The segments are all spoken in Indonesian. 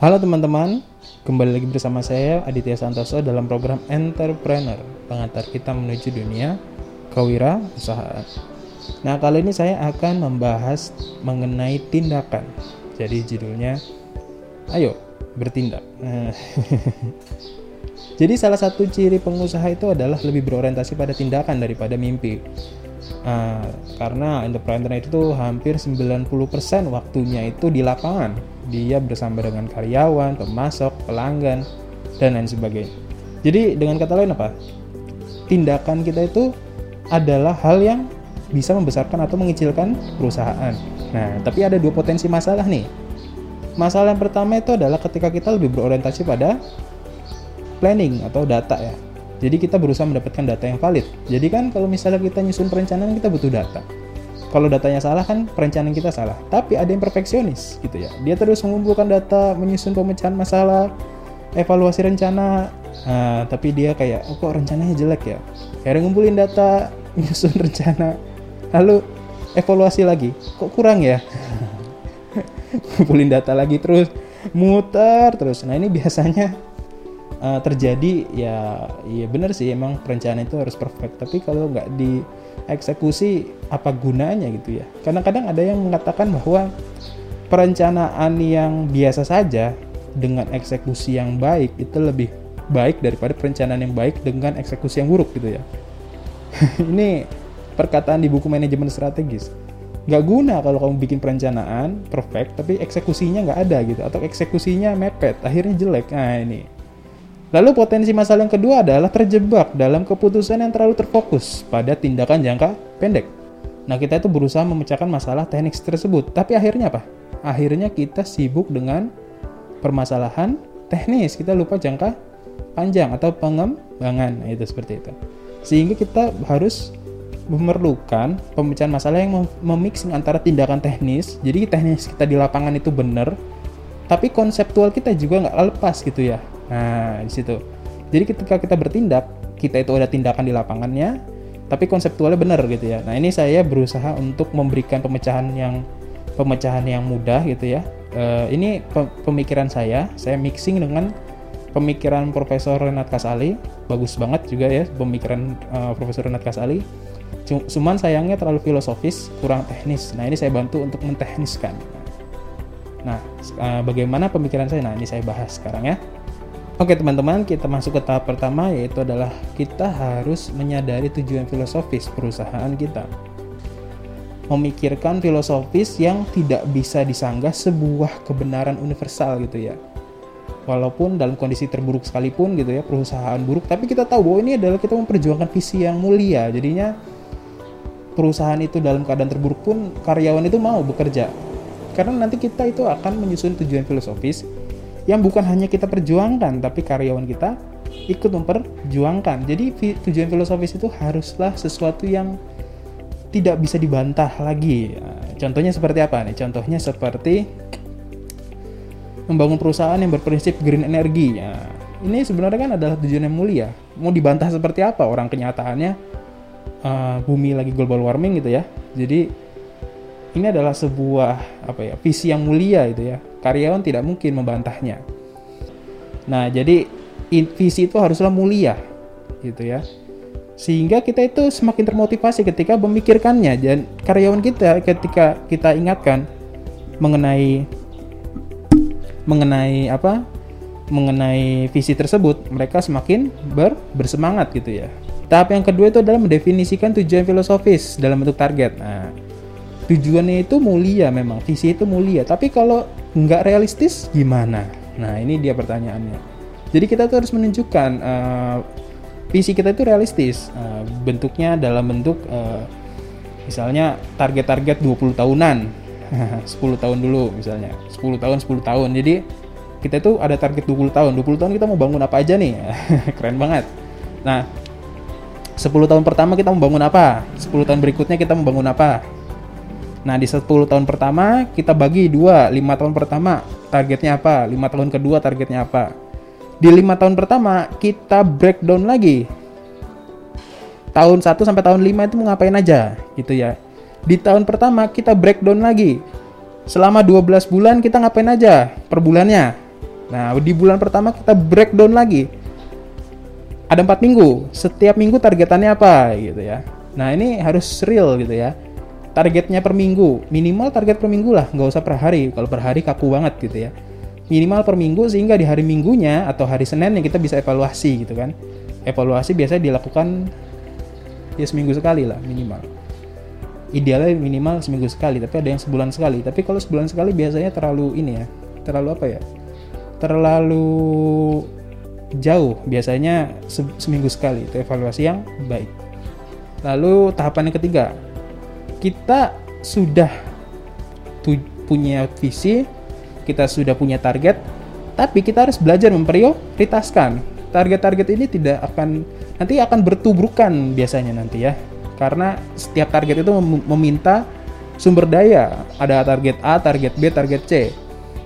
Halo teman-teman, kembali lagi bersama saya Aditya Santoso dalam program Entrepreneur, pengantar kita menuju dunia kewirausahaan. Nah, kali ini saya akan membahas mengenai tindakan. Jadi judulnya Ayo bertindak. Nah, Jadi salah satu ciri pengusaha itu adalah lebih berorientasi pada tindakan daripada mimpi. Nah, karena entrepreneur itu hampir 90% waktunya itu di lapangan. Dia bersama dengan karyawan, pemasok, pelanggan, dan lain sebagainya. Jadi dengan kata lain apa? Tindakan kita itu adalah hal yang bisa membesarkan atau mengecilkan perusahaan. Nah, tapi ada dua potensi masalah nih. Masalah yang pertama itu adalah ketika kita lebih berorientasi pada planning atau data ya. Jadi kita berusaha mendapatkan data yang valid. Jadi kan kalau misalnya kita nyusun perencanaan kita butuh data. Kalau datanya salah kan perencanaan kita salah. Tapi ada yang perfeksionis gitu ya. Dia terus mengumpulkan data, menyusun pemecahan masalah, evaluasi rencana. Nah, tapi dia kayak, oh kok rencananya jelek ya. Akhirnya ngumpulin data, menyusun rencana, lalu evaluasi lagi. Kok kurang ya? ngumpulin data lagi terus, muter terus. Nah ini biasanya uh, terjadi ya ya benar sih emang perencanaan itu harus perfect tapi kalau nggak dieksekusi apa gunanya gitu ya. Kadang-kadang ada yang mengatakan bahwa perencanaan yang biasa saja dengan eksekusi yang baik itu lebih baik daripada perencanaan yang baik dengan eksekusi yang buruk gitu ya. Ini perkataan di buku manajemen strategis. Nggak guna kalau kamu bikin perencanaan perfect tapi eksekusinya nggak ada gitu atau eksekusinya mepet akhirnya jelek. Nah ini Lalu potensi masalah yang kedua adalah terjebak dalam keputusan yang terlalu terfokus pada tindakan jangka pendek. Nah, kita itu berusaha memecahkan masalah teknik tersebut, tapi akhirnya apa? Akhirnya kita sibuk dengan permasalahan teknis, kita lupa jangka panjang atau pengembangan. Nah, itu seperti itu. Sehingga kita harus memerlukan pemecahan masalah yang memixing antara tindakan teknis, jadi teknis kita di lapangan itu benar, tapi konseptual kita juga nggak lepas gitu ya Nah, di situ. Jadi ketika kita bertindak, kita itu ada tindakan di lapangannya, tapi konseptualnya benar gitu ya. Nah, ini saya berusaha untuk memberikan pemecahan yang pemecahan yang mudah gitu ya. Uh, ini pemikiran saya, saya mixing dengan pemikiran Profesor Renat Kasali, bagus banget juga ya pemikiran uh, Profesor Renat Kasali. Cuman sayangnya terlalu filosofis, kurang teknis. Nah, ini saya bantu untuk mentekniskan. Nah, uh, bagaimana pemikiran saya? Nah, ini saya bahas sekarang ya. Oke teman-teman, kita masuk ke tahap pertama yaitu adalah kita harus menyadari tujuan filosofis perusahaan kita. Memikirkan filosofis yang tidak bisa disanggah sebuah kebenaran universal gitu ya. Walaupun dalam kondisi terburuk sekalipun gitu ya, perusahaan buruk, tapi kita tahu bahwa ini adalah kita memperjuangkan visi yang mulia. Jadinya perusahaan itu dalam keadaan terburuk pun karyawan itu mau bekerja. Karena nanti kita itu akan menyusun tujuan filosofis yang bukan hanya kita perjuangkan tapi karyawan kita ikut memperjuangkan. Jadi tujuan filosofis itu haruslah sesuatu yang tidak bisa dibantah lagi. Nah, contohnya seperti apa nih? Contohnya seperti membangun perusahaan yang berprinsip green energy. Ya, ini sebenarnya kan adalah tujuan yang mulia. Mau dibantah seperti apa? Orang kenyataannya uh, bumi lagi global warming gitu ya. Jadi ini adalah sebuah apa ya visi yang mulia itu ya. Karyawan tidak mungkin membantahnya. Nah jadi visi itu haruslah mulia gitu ya. Sehingga kita itu semakin termotivasi ketika memikirkannya. Dan karyawan kita ketika kita ingatkan mengenai mengenai apa mengenai visi tersebut mereka semakin ber, bersemangat gitu ya. Tahap yang kedua itu adalah mendefinisikan tujuan filosofis dalam bentuk target. Nah tujuannya itu mulia memang visi itu mulia. Tapi kalau nggak realistis gimana? Nah ini dia pertanyaannya. Jadi kita tuh harus menunjukkan uh, visi kita itu realistis. Uh, bentuknya dalam bentuk uh, misalnya target-target 20 tahunan. 10 tahun dulu misalnya. 10 tahun 10 tahun. Jadi kita tuh ada target 20 tahun. 20 tahun kita mau bangun apa aja nih? Keren banget. Nah 10 tahun pertama kita mau bangun apa? 10 tahun berikutnya kita mau bangun apa Nah, di 10 tahun pertama kita bagi dua, 5 tahun pertama targetnya apa, 5 tahun kedua targetnya apa. Di 5 tahun pertama kita breakdown lagi. Tahun 1 sampai tahun 5 itu mau ngapain aja gitu ya. Di tahun pertama kita breakdown lagi. Selama 12 bulan kita ngapain aja per bulannya. Nah, di bulan pertama kita breakdown lagi. Ada empat minggu. Setiap minggu targetannya apa gitu ya. Nah, ini harus real gitu ya. Targetnya per minggu, minimal target per minggu lah, nggak usah per hari. Kalau per hari kaku banget gitu ya. Minimal per minggu sehingga di hari minggunya atau hari Senin yang kita bisa evaluasi gitu kan. Evaluasi biasanya dilakukan ya seminggu sekali lah minimal idealnya minimal seminggu sekali tapi ada yang sebulan sekali tapi kalau sebulan sekali biasanya terlalu ini ya terlalu apa ya terlalu jauh biasanya se seminggu sekali itu evaluasi yang baik lalu tahapan yang ketiga kita sudah punya visi kita sudah punya target tapi kita harus belajar memprioritaskan. Target-target ini tidak akan nanti akan bertubrukan biasanya nanti ya. Karena setiap target itu meminta sumber daya. Ada target A target B target C.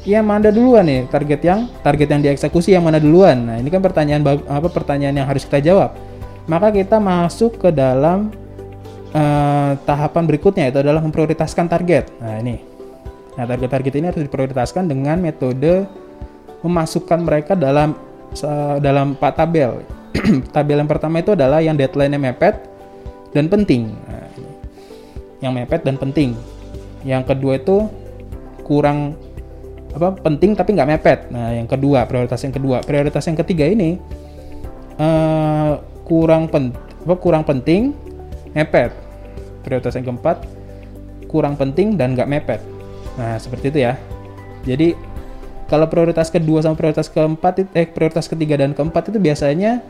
Yang mana duluan nih? Target yang target yang dieksekusi yang mana duluan? Nah ini kan pertanyaan apa pertanyaan yang harus kita jawab. Maka kita masuk ke dalam uh, tahapan berikutnya itu adalah memprioritaskan target nah ini nah target-target ini harus diprioritaskan dengan metode memasukkan mereka dalam dalam empat tabel tabel yang pertama itu adalah yang deadline-nya mepet dan penting. Nah, yang mepet dan penting. Yang kedua itu kurang apa penting tapi nggak mepet. Nah, yang kedua prioritas yang kedua, prioritas yang ketiga ini uh, kurang pen apa kurang penting, mepet. Prioritas yang keempat kurang penting dan nggak mepet. Nah, seperti itu ya. Jadi kalau prioritas kedua sama prioritas keempat eh prioritas ketiga dan keempat itu biasanya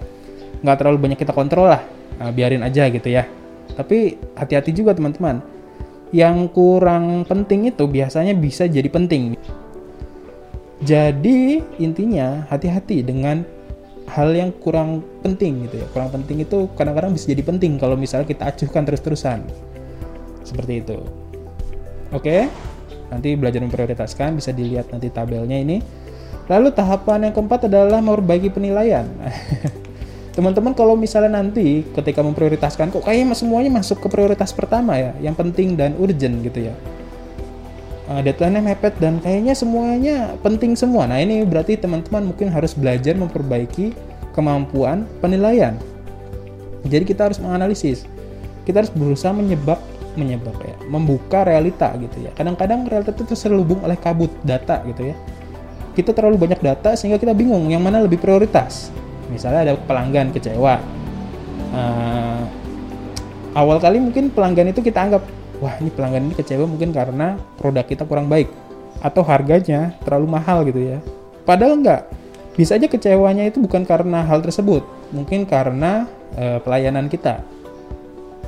nggak terlalu banyak kita kontrol lah uh, biarin aja gitu ya tapi hati-hati juga teman-teman yang kurang penting itu biasanya bisa jadi penting jadi intinya hati-hati dengan hal yang kurang penting gitu ya. Kurang penting itu kadang-kadang bisa jadi penting kalau misalnya kita acuhkan terus-terusan. Seperti itu. Oke? Nanti belajar memprioritaskan bisa dilihat nanti tabelnya ini. Lalu tahapan yang keempat adalah memperbaiki penilaian. Teman-teman kalau misalnya nanti ketika memprioritaskan kok kayaknya semuanya masuk ke prioritas pertama ya yang penting dan urgent gitu ya uh, deadline mepet dan kayaknya semuanya penting semua. Nah ini berarti teman-teman mungkin harus belajar memperbaiki kemampuan penilaian. Jadi kita harus menganalisis. Kita harus berusaha menyebab menyebab ya membuka realita gitu ya. Kadang-kadang realita itu terselubung oleh kabut data gitu ya. Kita terlalu banyak data sehingga kita bingung yang mana lebih prioritas. Misalnya ada pelanggan kecewa. Uh, awal kali mungkin pelanggan itu kita anggap wah ini pelanggan ini kecewa mungkin karena produk kita kurang baik atau harganya terlalu mahal gitu ya. Padahal enggak. Bisa aja kecewanya itu bukan karena hal tersebut. Mungkin karena uh, pelayanan kita.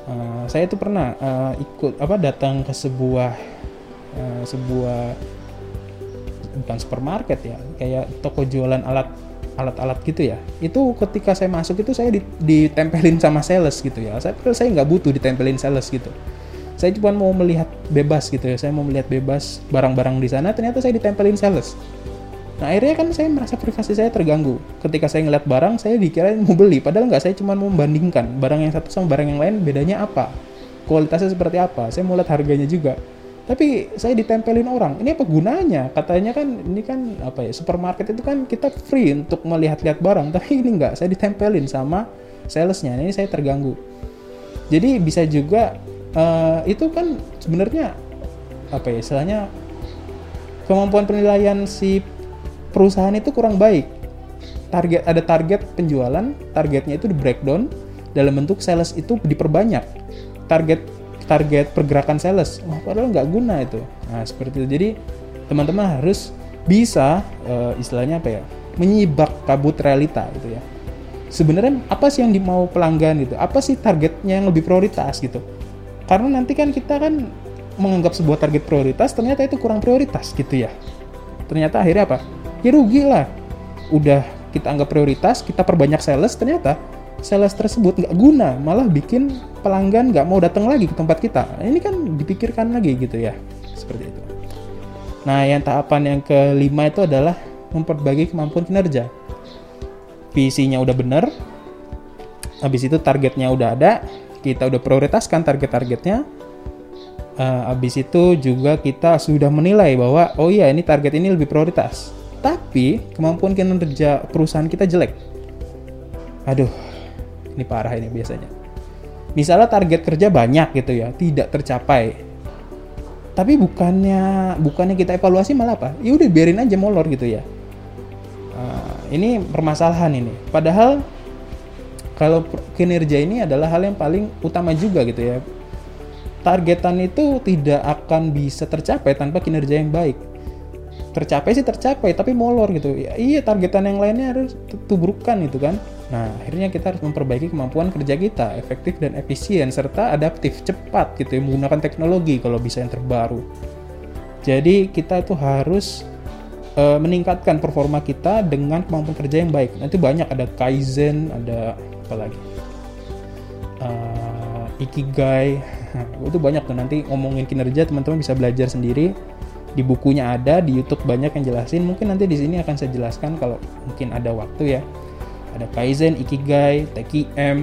Uh, saya itu pernah uh, ikut apa datang ke sebuah uh, sebuah bukan supermarket ya kayak toko jualan alat alat-alat gitu ya. Itu ketika saya masuk itu saya ditempelin sama sales gitu ya. Saya saya nggak butuh ditempelin sales gitu saya cuma mau melihat bebas gitu ya. Saya mau melihat bebas barang-barang di sana. Ternyata saya ditempelin sales. Nah akhirnya kan saya merasa privasi saya terganggu. Ketika saya ngeliat barang saya dikira mau beli. Padahal nggak saya cuma mau membandingkan barang yang satu sama barang yang lain bedanya apa kualitasnya seperti apa. Saya mau lihat harganya juga. Tapi saya ditempelin orang. Ini apa gunanya? Katanya kan ini kan apa ya supermarket itu kan kita free untuk melihat-lihat barang. Tapi ini enggak saya ditempelin sama salesnya. Ini saya terganggu. Jadi bisa juga uh, itu kan sebenarnya apa ya istilahnya kemampuan penilaian si perusahaan itu kurang baik. Target ada target penjualan targetnya itu di breakdown dalam bentuk sales itu diperbanyak. Target target pergerakan sales wah padahal nggak guna itu. Nah seperti itu. Jadi teman-teman harus bisa uh, istilahnya apa ya menyibak kabut realita gitu ya. Sebenarnya apa sih yang dimau pelanggan gitu? Apa sih targetnya yang lebih prioritas gitu karena nanti kan kita kan menganggap sebuah target prioritas ternyata itu kurang prioritas gitu ya. Ternyata akhirnya apa? Ya rugi lah. Udah kita anggap prioritas kita perbanyak sales ternyata sales tersebut nggak guna malah bikin pelanggan nggak mau datang lagi ke tempat kita. Ini kan dipikirkan lagi gitu ya seperti itu. Nah yang tahapan yang kelima itu adalah memperbaiki kemampuan kinerja. Visinya udah bener habis itu targetnya udah ada kita udah prioritaskan target-targetnya uh, habis itu juga kita sudah menilai bahwa oh iya ini target ini lebih prioritas. Tetapi kemampuan kinerja perusahaan kita jelek. Aduh ini parah ini biasanya. Misalnya target kerja banyak gitu ya tidak tercapai. Tapi bukannya bukannya kita evaluasi malah apa? Ya udah biarin aja molor gitu ya. Uh, ini permasalahan ini. Padahal kalau kinerja ini adalah hal yang paling utama juga gitu ya. Targetan itu tidak akan bisa tercapai tanpa kinerja yang baik. Tercapai sih tercapai tapi molor gitu. Ya, iya targetan yang lainnya harus tubrukan itu kan. Nah, akhirnya kita harus memperbaiki kemampuan kerja kita, efektif dan efisien, serta adaptif, cepat gitu ya, menggunakan teknologi kalau bisa yang terbaru. Jadi, kita itu harus uh, meningkatkan performa kita dengan kemampuan kerja yang baik. Nanti banyak, ada Kaizen, ada apa lagi? Uh, Ikigai, itu banyak tuh nanti ngomongin kinerja teman-teman bisa belajar sendiri di bukunya ada di YouTube banyak yang jelasin mungkin nanti di sini akan saya jelaskan kalau mungkin ada waktu ya ada Kaizen, Ikigai, TKM,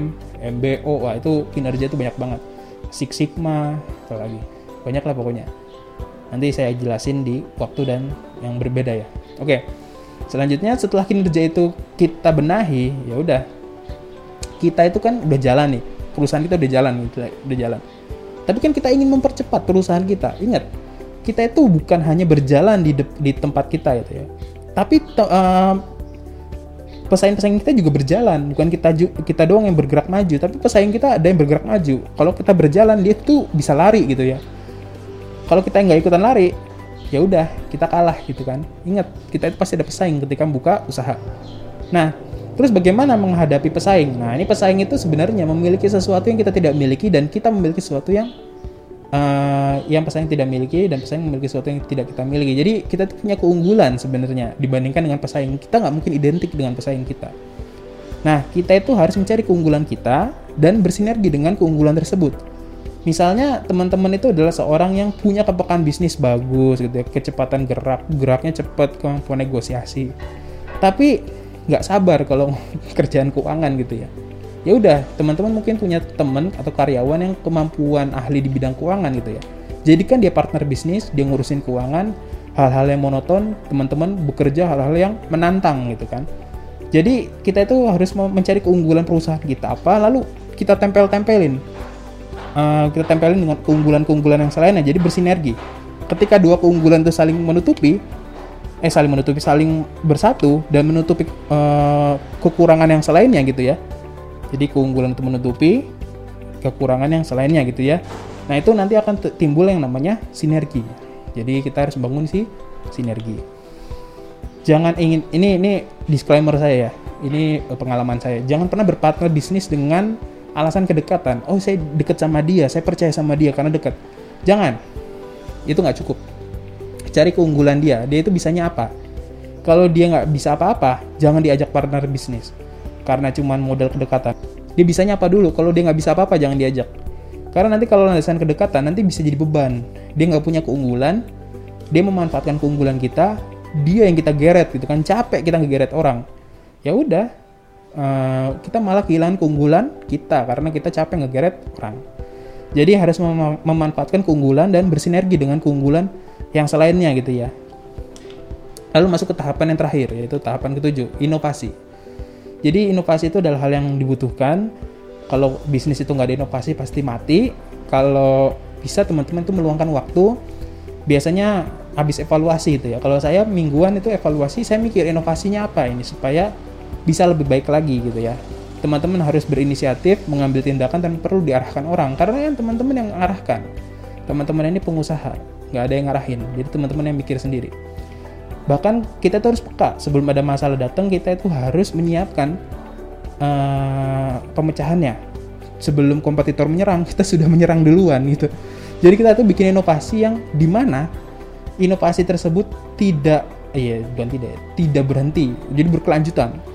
MBO, wah itu kinerja itu banyak banget. Six Sigma, apa lagi? Banyak lah pokoknya. Nanti saya jelasin di waktu dan yang berbeda ya. Oke. Selanjutnya setelah kinerja itu kita benahi, ya udah. Kita itu kan udah jalan nih. Perusahaan kita udah jalan gitu, udah jalan. Tapi kan kita ingin mempercepat perusahaan kita. Ingat, kita itu bukan hanya berjalan di di tempat kita gitu ya. Tapi uh, pesaing-pesaing kita juga berjalan bukan kita kita doang yang bergerak maju tapi pesaing kita ada yang bergerak maju kalau kita berjalan dia tuh bisa lari gitu ya kalau kita nggak ikutan lari ya udah kita kalah gitu kan ingat kita itu pasti ada pesaing ketika buka usaha nah terus bagaimana menghadapi pesaing nah ini pesaing itu sebenarnya memiliki sesuatu yang kita tidak miliki dan kita memiliki sesuatu yang uh, yang pesaing tidak miliki dan pesaing memiliki sesuatu yang tidak kita miliki. Jadi kita tuh punya keunggulan sebenarnya dibandingkan dengan pesaing. Kita nggak mungkin identik dengan pesaing kita. Nah, kita itu harus mencari keunggulan kita dan bersinergi dengan keunggulan tersebut. Misalnya teman-teman itu adalah seorang yang punya kepekaan bisnis bagus gitu ya, kecepatan gerak, geraknya cepat, kemampuan negosiasi. Tapi nggak sabar kalau kerjaan keuangan gitu ya. Ya udah teman-teman mungkin punya teman atau karyawan yang kemampuan ahli di bidang keuangan gitu ya. Jadikan dia partner bisnis dia ngurusin keuangan hal-hal yang monoton teman-teman bekerja hal-hal yang menantang gitu kan. Jadi kita itu harus mencari keunggulan perusahaan kita apa lalu kita tempel-tempelin uh, kita tempelin dengan keunggulan-keunggulan yang selainnya jadi bersinergi ketika dua keunggulan itu saling menutupi eh saling menutupi saling bersatu dan menutupi uh, kekurangan yang selainnya gitu ya jadi keunggulan itu menutupi kekurangan yang selainnya gitu ya. Nah itu nanti akan timbul yang namanya sinergi. Jadi kita harus bangun si sinergi. Jangan ingin ini ini disclaimer saya ya. Ini eh, pengalaman saya. Jangan pernah berpartner bisnis dengan alasan kedekatan. Oh saya dekat sama dia, saya percaya sama dia karena dekat. Jangan. Itu nggak cukup. Cari keunggulan dia. Dia itu bisanya apa? Kalau dia nggak bisa apa-apa, jangan diajak partner bisnis karena cuman modal kedekatan. Dia bisanya apa dulu? Kalau dia nggak bisa apa-apa jangan diajak. Karena nanti kalau landasan kedekatan nanti bisa jadi beban. Dia nggak punya keunggulan, dia memanfaatkan keunggulan kita, dia yang kita geret gitu kan capek kita ngegeret orang. Ya udah, uh, kita malah kehilangan keunggulan kita karena kita capek ngegeret orang. Jadi harus mem memanfaatkan keunggulan dan bersinergi dengan keunggulan yang selainnya gitu ya. Lalu masuk ke tahapan yang terakhir yaitu tahapan ketujuh, inovasi. Jadi inovasi itu adalah hal yang dibutuhkan. Kalau bisnis itu nggak ada inovasi pasti mati. Kalau bisa teman-teman itu meluangkan waktu, biasanya habis evaluasi itu ya. Kalau saya mingguan itu evaluasi, saya mikir inovasinya apa ini supaya bisa lebih baik lagi gitu ya. Teman-teman harus berinisiatif mengambil tindakan dan perlu diarahkan orang. Karena yang teman-teman yang mengarahkan. Teman-teman ini pengusaha, nggak ada yang ngarahin. Jadi teman-teman yang mikir sendiri. Bahkan kita tuh harus peka. Sebelum ada masalah datang kita itu harus menyiapkan uh, pemecahannya. Sebelum kompetitor menyerang kita sudah menyerang duluan gitu. Jadi kita tuh bikin inovasi yang di mana inovasi tersebut tidak iya bukan tidak tidak berhenti. Jadi berkelanjutan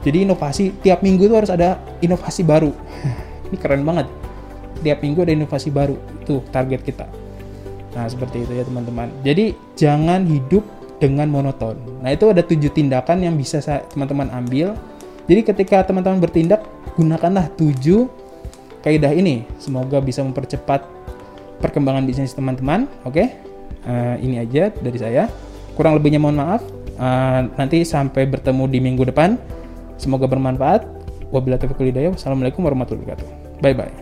jadi inovasi tiap minggu itu harus ada inovasi baru ini keren banget tiap minggu ada inovasi baru itu target kita nah seperti itu ya teman-teman jadi jangan hidup dengan monoton. Nah itu ada tujuh tindakan yang bisa teman-teman ambil. Jadi ketika teman-teman bertindak, gunakanlah tujuh kaidah ini. Semoga bisa mempercepat perkembangan bisnis teman-teman. Oke, okay? uh, ini aja dari saya. Kurang lebihnya mohon maaf. Uh, nanti sampai bertemu di minggu depan. Semoga bermanfaat. Wabillahi taufiq Wassalamualaikum warahmatullahi wabarakatuh. Bye bye.